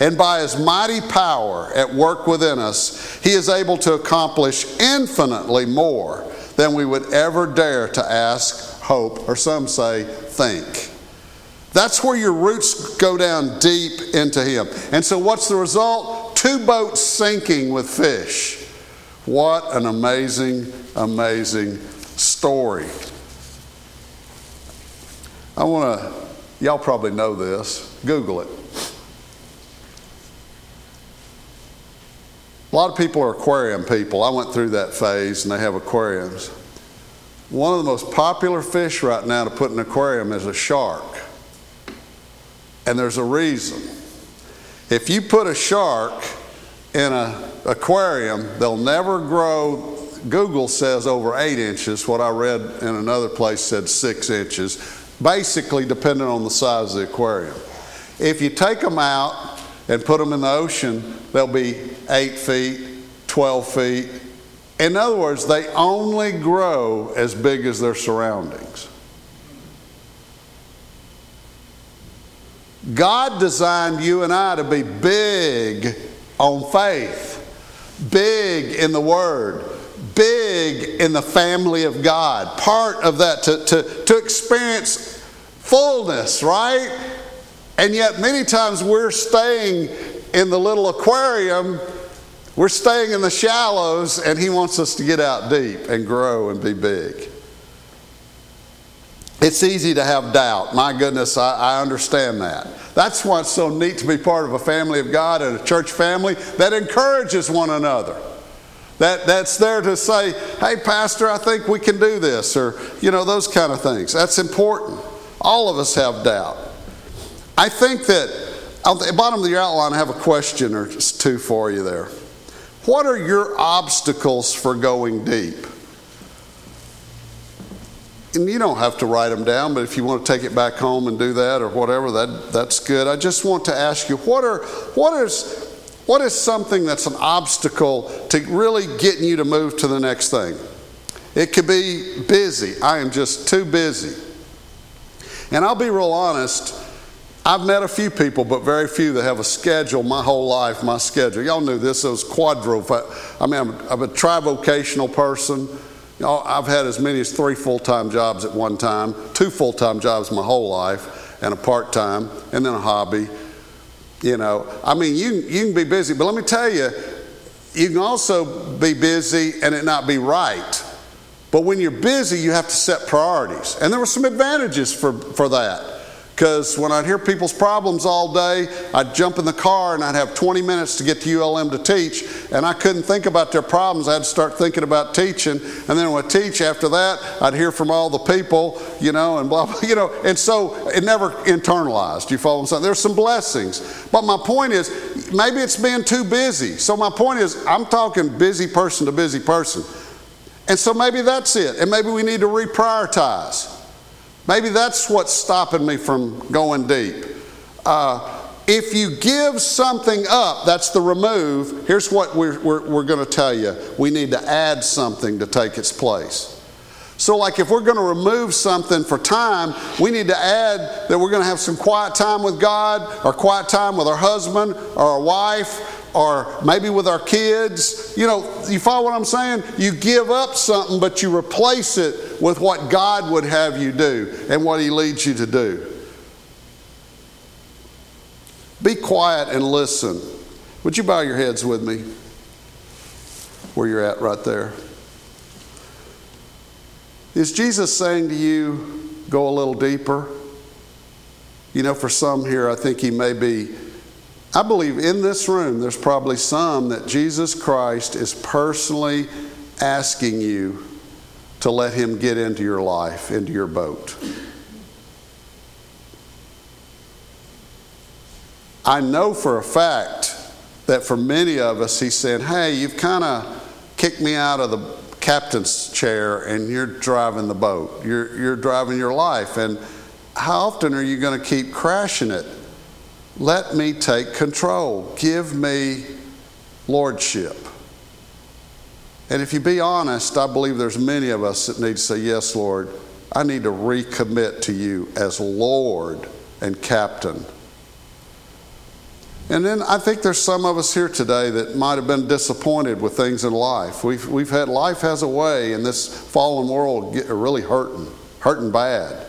And by His mighty power at work within us, He is able to accomplish infinitely more than we would ever dare to ask, hope, or some say, think. That's where your roots go down deep into Him. And so, what's the result? Two boats sinking with fish. What an amazing, amazing story. I want to, y'all probably know this, Google it. A lot of people are aquarium people. I went through that phase and they have aquariums. one of the most popular fish right now to put in an aquarium is a shark. And there's a reason. If you put a shark in an aquarium, they'll never grow. Google says over eight inches. What I read in another place said six inches, basically, depending on the size of the aquarium. If you take them out and put them in the ocean, they'll be eight feet, 12 feet. In other words, they only grow as big as their surroundings. God designed you and I to be big on faith, big in the Word, big in the family of God. Part of that to, to, to experience fullness, right? And yet, many times we're staying in the little aquarium, we're staying in the shallows, and He wants us to get out deep and grow and be big. It's easy to have doubt. My goodness, I, I, understand that. That's why it's so neat to be part of a family of God and a church family that encourages one another. That, that's there to say, hey, Pastor, I think we can do this, or, you know, those kind of things. That's important. All of us have doubt. I think that at the bottom of your outline, I have a question or two for you there. What are your obstacles for going deep? and you don't have to write them down, but if you want to take it back home and do that or whatever, that, that's good. I just want to ask you what, are, what, is, what is something that's an obstacle to really getting you to move to the next thing? It could be busy. I am just too busy. And I'll be real honest, I've met a few people, but very few that have a schedule my whole life, my schedule. Y'all knew this, it was quadro. I mean, I'm, I'm a trivocational person. Know, I've had as many as three full time jobs at one time, two full time jobs my whole life, and a part time, and then a hobby. You know, I mean, you, you can be busy, but let me tell you, you can also be busy and it not be right. But when you're busy, you have to set priorities. And there were some advantages for, for that. Because when I'd hear people's problems all day, I'd jump in the car and I'd have 20 minutes to get to ULM to teach, and I couldn't think about their problems. I'd start thinking about teaching, and then when I teach after that, I'd hear from all the people, you know, and blah, blah, you know, and so it never internalized. You follow saying? There's some blessings. But my point is, maybe it's being too busy. So my point is, I'm talking busy person to busy person. And so maybe that's it. And maybe we need to reprioritize. Maybe that's what's stopping me from going deep. Uh, if you give something up, that's the remove. Here's what we're, we're, we're going to tell you we need to add something to take its place. So, like if we're going to remove something for time, we need to add that we're going to have some quiet time with God, or quiet time with our husband, or our wife, or maybe with our kids. You know, you follow what I'm saying? You give up something, but you replace it with what God would have you do and what He leads you to do. Be quiet and listen. Would you bow your heads with me? Where you're at right there. Is Jesus saying to you, go a little deeper? You know, for some here, I think He may be I believe in this room there's probably some that Jesus Christ is personally asking you to let Him get into your life, into your boat. I know for a fact that for many of us, He's saying, Hey, you've kind of kicked me out of the captain's chair and you're driving the boat. You're, you're driving your life. And how often are you going to keep crashing it? Let me take control. Give me lordship. And if you be honest, I believe there's many of us that need to say, Yes, Lord, I need to recommit to you as Lord and Captain. And then I think there's some of us here today that might have been disappointed with things in life. We've, we've had life has a way in this fallen world get really hurting, hurting bad.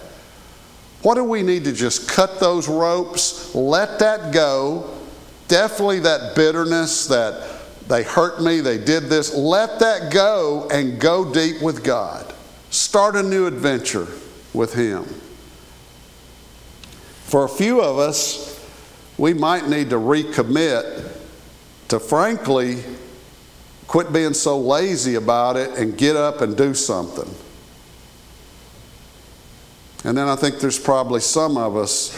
What do we need to just cut those ropes, let that go? Definitely that bitterness, that they hurt me, they did this. Let that go and go deep with God. Start a new adventure with Him. For a few of us, we might need to recommit to frankly quit being so lazy about it and get up and do something. And then I think there's probably some of us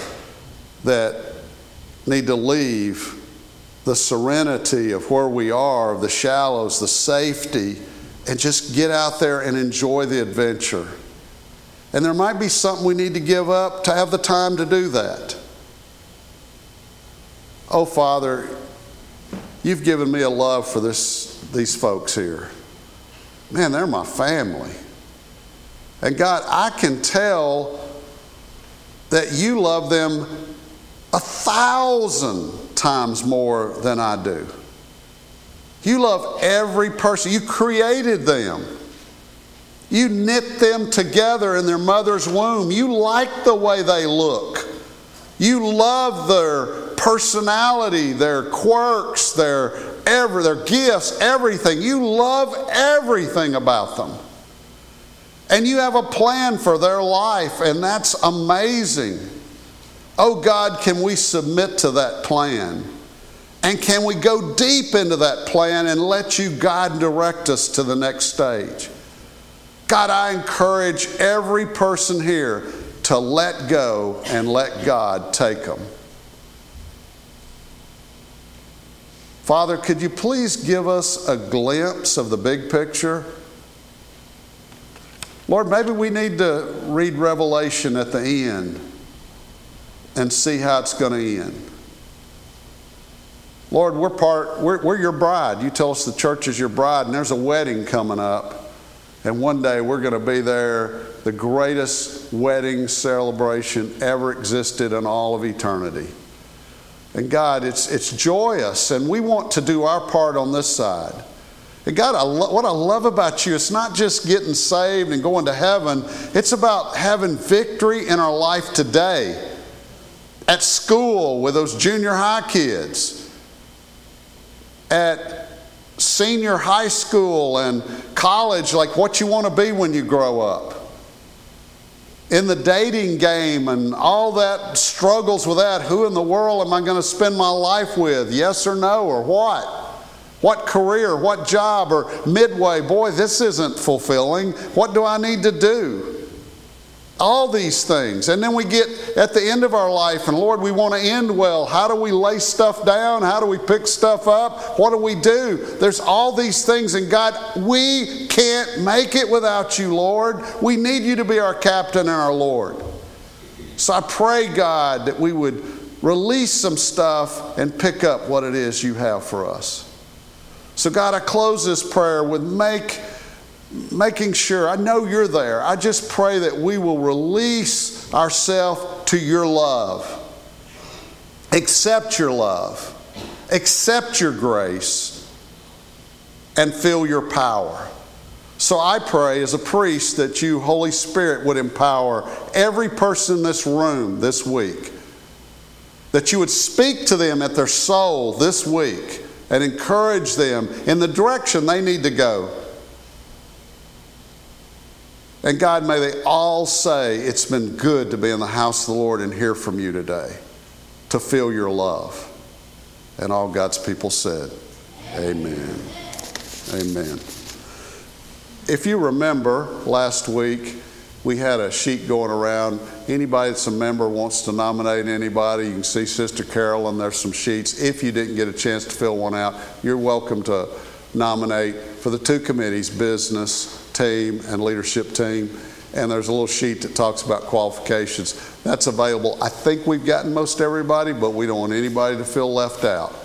that need to leave the serenity of where we are, of the shallows, the safety, and just get out there and enjoy the adventure. And there might be something we need to give up to have the time to do that. Oh, Father, you've given me a love for this, these folks here. Man, they're my family. And God, I can tell that you love them a thousand times more than I do. You love every person. You created them. You knit them together in their mother's womb. You like the way they look. You love their personality, their quirks, their ever, their gifts, everything. You love everything about them. And you have a plan for their life, and that's amazing. Oh God, can we submit to that plan? And can we go deep into that plan and let you guide and direct us to the next stage? God, I encourage every person here to let go and let God take them. Father, could you please give us a glimpse of the big picture? Lord, maybe we need to read Revelation at the end and see how it's going to end. Lord, we're part, we're, we're your bride. You tell us the church is your bride, and there's a wedding coming up. And one day we're going to be there, the greatest wedding celebration ever existed in all of eternity. And God, it's, it's joyous, and we want to do our part on this side. God, I lo- what I love about you, it's not just getting saved and going to heaven, it's about having victory in our life today. At school with those junior high kids, at senior high school and college, like what you want to be when you grow up. In the dating game and all that struggles with that, who in the world am I going to spend my life with? Yes or no, or what? What career, what job, or midway, boy, this isn't fulfilling. What do I need to do? All these things. And then we get at the end of our life, and Lord, we want to end well. How do we lay stuff down? How do we pick stuff up? What do we do? There's all these things, and God, we can't make it without you, Lord. We need you to be our captain and our Lord. So I pray, God, that we would release some stuff and pick up what it is you have for us. So, God, I close this prayer with make making sure, I know you're there. I just pray that we will release ourselves to your love. Accept your love. Accept your grace. And feel your power. So I pray as a priest that you, Holy Spirit, would empower every person in this room this week. That you would speak to them at their soul this week and encourage them in the direction they need to go. And God, may they all say, It's been good to be in the house of the Lord and hear from you today, to feel your love. And all God's people said, Amen. Amen. If you remember last week, we had a sheet going around. Anybody that's a member wants to nominate anybody, you can see Sister Carol, and there's some sheets. If you didn't get a chance to fill one out, you're welcome to nominate for the two committees business team and leadership team. And there's a little sheet that talks about qualifications. That's available. I think we've gotten most everybody, but we don't want anybody to feel left out.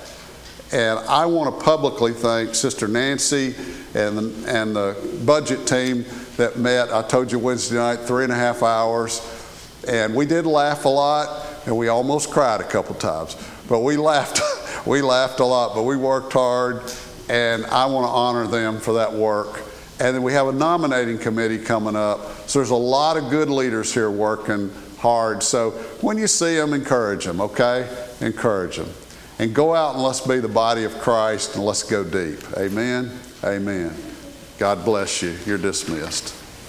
And I want to publicly thank Sister Nancy and the, and the budget team that met. I told you Wednesday night, three and a half hours. And we did laugh a lot, and we almost cried a couple times. But we laughed, we laughed a lot, but we worked hard, and I want to honor them for that work. And then we have a nominating committee coming up. So there's a lot of good leaders here working hard. So when you see them, encourage them, okay? Encourage them. And go out and let's be the body of Christ and let's go deep. Amen. Amen. God bless you. You're dismissed.